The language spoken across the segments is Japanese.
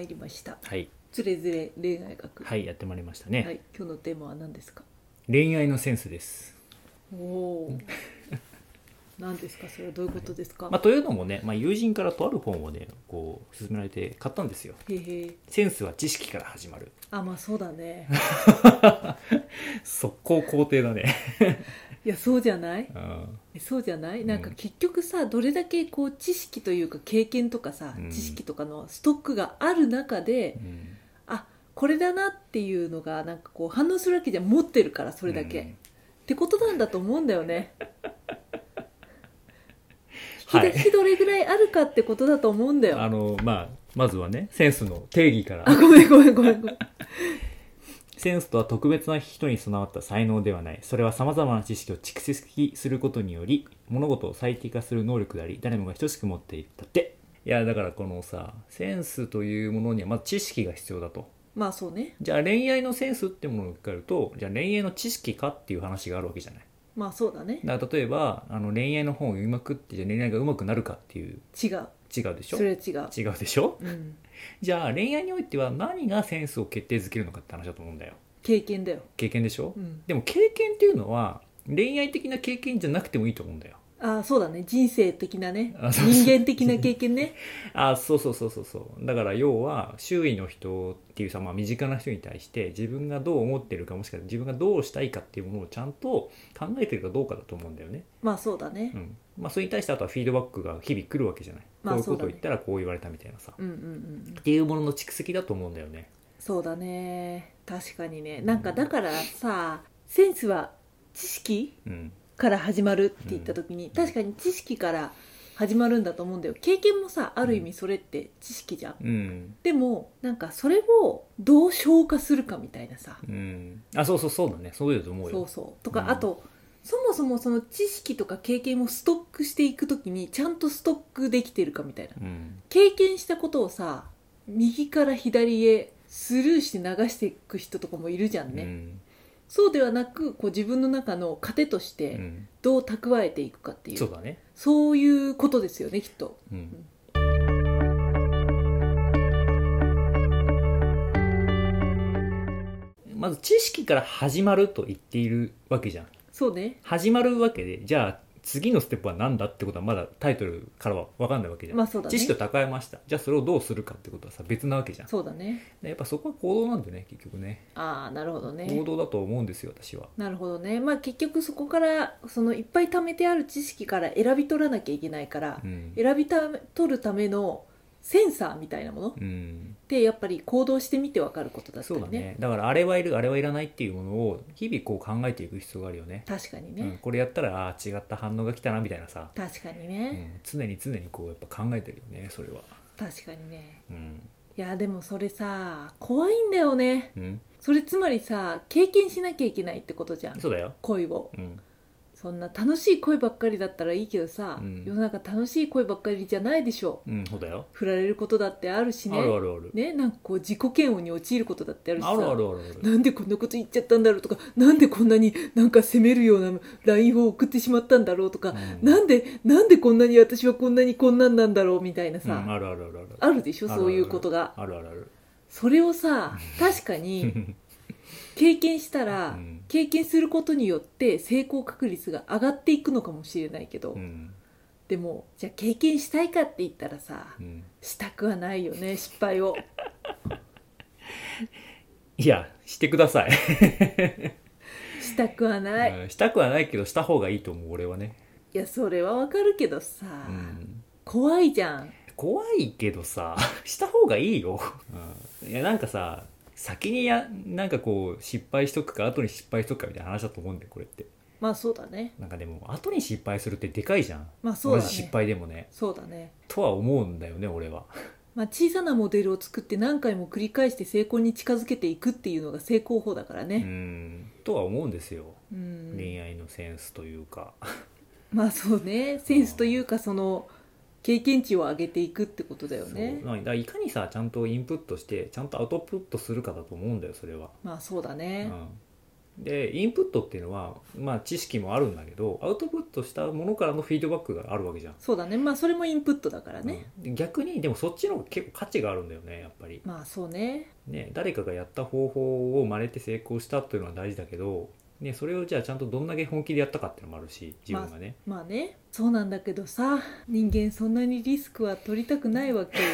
まいりました。はい。つれづれ恋愛学。はいやってまいりましたね、はい今日のテーマは何ですか？恋愛のセンスです、おお 何ですか？それはどういうことですか、まあ、というのもね、まあ、友人からとある本をねこう勧められて買ったんですよ。へへ。センスは知識から始まる。あまあそうだね。速攻肯定だね、いやそうじゃない？うん。そうじゃない？なんかうん。結局さどれだけこう知識というか経験とかさ、うん。知識とかのストックがある中でうん。あこれだなっていうのがなんかこう反応するわけじゃ持ってるからそれだけ、うん。ってことなんだと思うんだよね。はい。引き出しどれぐらいあるかってことだと思うんだよ。あのまあまずはねセンスの定義から。あごめんごめんごめんごめんセンスとは特別な人に備わった才能ではない。それは様々な知識を蓄積することにより、物事を最適化する能力であり、誰もが等しく持っていったって。いや、だからこのさ、センスというものにはまず知識が必要だと。まあそうねじゃあ恋愛のセンスってものを聞かれると、じゃあ恋愛の知識かっていう話があるわけじゃない。まあそうだね。だから例えば、あの恋愛の本を読みまくって、じゃあ恋愛が上手くなるかっていう、違う。違うでしょ？それは違う。違うでしょ？うん。じゃあ恋愛においては何がセンスを決定づけるのかって話だと思うんだよ。経験だよ、経験でしょ？うん、でも経験っていうのは恋愛的な経験じゃなくてもいいと思うんだよああそうだね。人生的なね。あそうそう。人間的な経験ね。あそうそうそうそうそう。だから要は周囲の人っていうさ、まあ、身近な人に対して自分がどう思ってるかもしくは自分がどうしたいかっていうものをちゃんと考えてるかどうかだと思うんだよね、まあそうだね。うん。まあ、それに対してあとはフィードバックが日々来るわけじゃない、まあこういうことを言ったらこう言われたみたいなさ、うんうんうんっていうものの蓄積だと思うんだよね。そうだね。確かにね。なんかだからさセンスは知識うんから始まるって言った時に、確かに知識から始まるんだと思うんだよ。経験もさある意味それって知識じゃん、うん。でもなんかそれをどう消化するかみたいなさ、うん。あそうそうそうだね。そういうだと思うよ。そうそう。とか、うん。あとそもそもその知識とか経験をストックしていく時にちゃんとストックできてるかみたいな。うん。経験したことをさ右から左へスルーして流していく人とかもいるじゃんね、うんそうではなくこう自分の中の糧としうてん。どう蓄えていくかっていう、そうだね。そういうことですよねきっと。うん。まず知識から始まると言っているわけじゃん。そうね。始まるわけでじゃあ次のステップは何だってことはまだタイトルからは分かんないわけじゃん、まあそうだね。知識を蓄えました。じゃあそれをどうするかってことはさ別なわけじゃん。そうだね。でやっぱそこは行動なんでね結局ね。ああなるほど行ね動だと思うんですよ私は。なるほどね。まあ結局そこからそのいっぱい貯めてある知識から選び取らなきゃいけないから、うん、選びた取るためのセンサーみたいなものっうん、てやっぱり行動してみて分かることだったそうだりね。ねだからあれはいるあれはいらないっていうものを日々こう考えていく必要があるよね。確かにうん、ね、これやったらあー違った反応が来たなみたいなさ、確かにうね、ん、常に常にこうやっぱ考えてるよねそれは。確かにね。うん、いやでもそれさ怖いんだよね。うん、それつまりさ経験しなきゃいけないってことじゃん。そうだよ。恋を。うんそんな楽しい恋ばっかりだったらいいけどさ、うん。世の中楽しい恋ばっかりじゃないでしょ。うんそうだよ。振られることだってあるしね。あるあるある、ねなんかこう自己嫌悪に陥ることだってあるしさ。あるあるあるある。なんでこんなこと言っちゃったんだろうとかなんでこんなになんか責めるような LINE を送ってしまったんだろうとか、うん。なんでなんでこんなに私はこんなにこんなんなんだろうみたいなさ、うん、あるあるあるある。あるでしょそういうことが。あるあるある。それをさ確かに 経験したら、うん。経験することによって成功確率が上がっていくのかもしれないけど、うん。でもじゃあ経験したいかって言ったらさうん。したくはないよね失敗を。いやしてください、したくはない、いうん。したくはないけどした方がいいと思う俺はね、やそれはわかるけどさ、うん、怖いじゃん。怖いけどさした方がいいよ、うん、いやなんかさ先にやなんかこう失敗しとくか後に失敗しとくかみたいな話だと思うんだよこれって。まあそうだね。なんかでも後に失敗するってでかいじゃん、まあそうだね。同じ失敗でもね。そうだね。とは思うんだよね俺は。まあ、小さなモデルを作って何回も繰り返して成功に近づけていくっていうのが成功法だからうねん。とは思うんですよ、うん。恋愛のセンスというか。まあそうね。センスというかその経験値を上げていくってことだよね。そう。だからいかにさちゃんとインプットしてちゃんとアウトプットするかだと思うんだよそれは、まあそうだね、でインプットっていうのはまあ知識もあるんだけどアウトプットしたものからのフィードバックがあるわけじゃん、そうだね。まあそれもインプットだからね、うん。で逆にでもそっちの方が結構価値があるんだよねやっぱり。まあそうね。ね誰かがやった方法を真似て成功したっていうのは大事だけどね、それをじゃあちゃんとどんだけ本気でやったかっていうのもあるし自分がね、まあね。そうなんだけどさ人間そんなにリスクは取りたくないわけよ。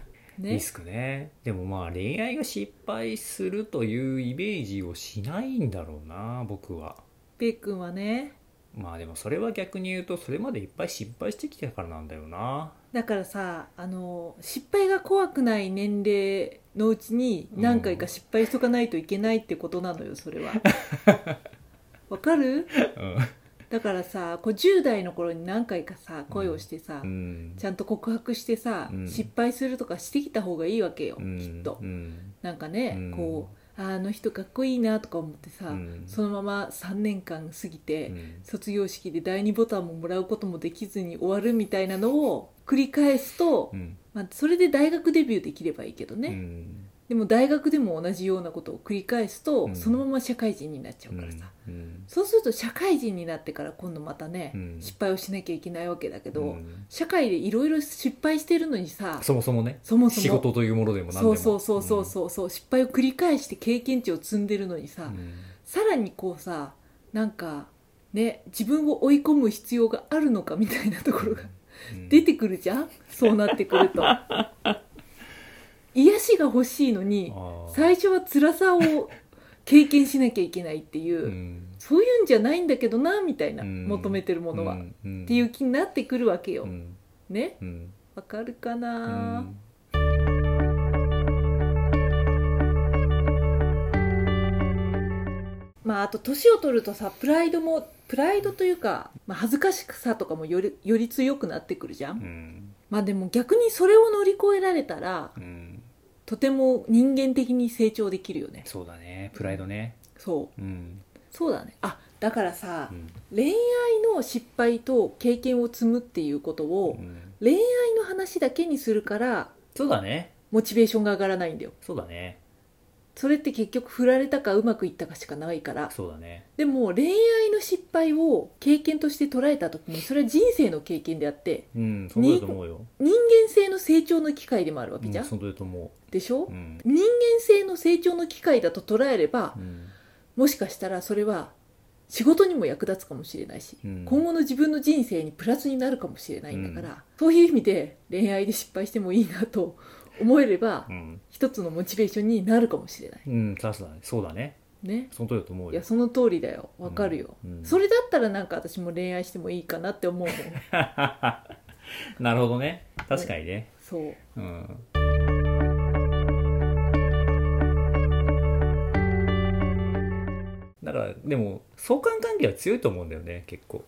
ね。リスクね。でもまあ恋愛が失敗するというイメージをしないんだろうな僕は。ペイ君はねまあでもそれは逆に言うとそれまでいっぱい失敗してきたからなんだよな。だからさあの失敗が怖くない年齢のうちに何回か失敗しとかないといけないってことなのよそれは。わかる？だからさこう10代の頃に何回かさ恋をしてさ、うん。ちゃんと告白してさ、うん。失敗するとかしてきた方がいいわけよ、うん。きっと。うん。なんかね、うん。こうああの人かっこいいなとか思ってさ、うん。そのまま3年間過ぎて、うん。卒業式で第2ボタンももらうこともできずに終わるみたいなのを繰り返すと、うん。まあ、それで大学デビューできればいいけどね、うんでも大学でも同じようなことを繰り返すと、うん。そのまま社会人になっちゃうからさ、うん。そうすると社会人になってから今度またね、うん。失敗をしなきゃいけないわけだけど、うん。社会でいろいろ失敗してるのにさそもそもねそもそも仕事というものでも何でそもうそうそうそうそうそう、失敗を繰り返して経験値を積んでるのにさ、うん。さらにこうさなんかね自分を追い込む必要があるのかみたいなところがうん。出てくるじゃん？そうなってくると 癒しが欲しいのに最初は辛さを経験しなきゃいけないっていう、うん。そういうんじゃないんだけどなみたいな、うん。求めてるものは、っん。ていう気になってくるわけよ、うん。ね？うん。わかるかうな、ん。まああと年を取るとさプライドもプライドというか、まあ、恥ずかしさとかもよりより強くなってくるじゃん、うん。まあでも逆にそれを乗り越えられたらうんとても人間的に成長できるよね。そうだね。プライドね。そう。うん。そうだね。あだからさ、うん。恋愛の失敗と経験を積むっていうことを、うん。恋愛の話だけにするからそうだね。モチベーションが上がらないんだよ。そうだねそれって結局振られたかうまくいったかしかないから。そうだね。でも恋愛の失敗を経験として捉えた時にそれは人生の経験であってうんそうだと思うよ。人間性の成長の機会でもあるわけじゃん、うんそうだと思でしょ、ううん。人間性の成長の機会だと捉えればうん。もしかしたらそれは仕事にも役立つかもしれないし、うん。今後の自分の人生にプラスになるかもしれないんだから、そういう意味で恋愛で失敗してもいいなと思えれば、うん。一つのモチベーションになるかもしれない。うん確かに。そうだね。ね。その通りだと思うよ。いやその通りだよ。わかるよ、うんうん。それだったらなんか私も恋愛してもいいかなって思うもん。なるほどね。確かにね。そう。うん。だからでも相関関係は強いと思うんだよね結構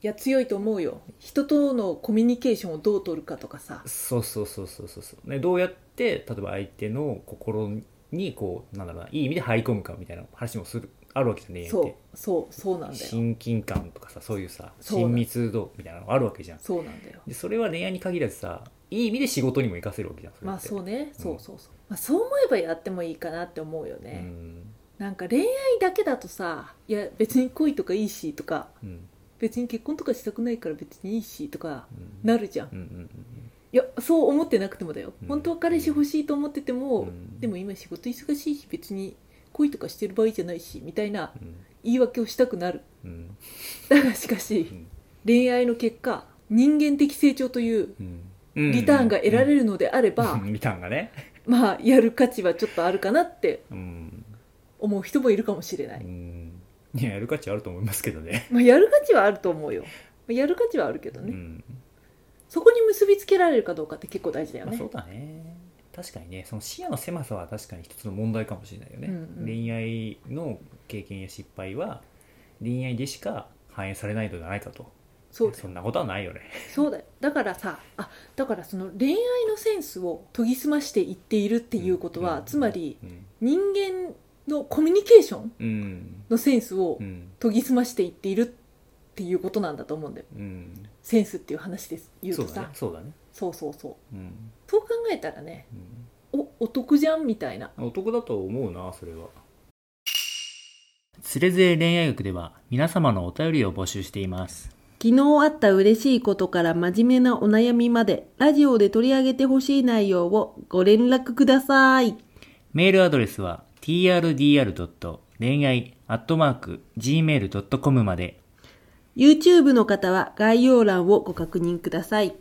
いや強いと思うよ。人とのコミュニケーションをどう取るかとかさ。そうそうそうそうそうそう、ね、どうやって例えば相手の心にこうなんだろうないい意味で入り込むかみたいな話もするあるわけじゃん恋愛っそうてそうそうなんだよ。親近感とかさそういうさ親密度みたいなのがあるわけじゃん。そうなんだよ。でそれは恋愛に限らずさいい意味で仕事にも活かせるわけじゃんまあそうね、うんそうそうそう、まあ、そう思えばやってもいいかなって思うようね、ん。なんか恋愛だけだとさいや別に恋とかいいしとかうん別に結婚とかしたくないから別にいいしとかうん。なるじゃん、いやそう思ってなくてもだよ、うん。本当は彼氏欲しいと思ってても、うん。でも今仕事忙しいし別に恋とかしてる場合じゃないしみたいなうん。言い訳をしたくなる。うん。だがしかし、うん。恋愛の結果人間的成長といううん。リターンが得られるのであれば、うん。リターンがね。まあやる価値はちょっとあるかなってうん。思う人もいるかもしれない、うんいややる価値はあると思いますけどね。まあ、やる価値はあると思うよ。やる価値はあるけどね、うん。そこに結びつけられるかどうかって結構大事だよね、まあそうだね。確かにねその視野の狭さは確かに一つの問題かもしれないよね、うんうん恋愛の経験や失敗は恋愛でしか反映されないのではないかと。そうだよ。そんなことはないよね。そうだよ。だからさあだからその恋愛のセンスを研ぎ澄ましていっているっていうことは、うんつまりうん。人間のコミュニケーションのセンスを研ぎ澄ましていっているっていうことなんだと思うんだよ、うん、センスっていう話です。言うとさ。そうだね、そうそうそう、うん、そう考えたらね、うん、おお得じゃんみたいな。お得だと思うなそれは。つれづれ恋愛学では皆様のお便りを募集しています。昨日あった嬉しいことから真面目なお悩みまで、ラジオで取り上げてほしい内容をご連絡ください。メールアドレスは、trdr. 恋愛アットマーク gmail.com まで YouTube の方は概要欄をご確認ください。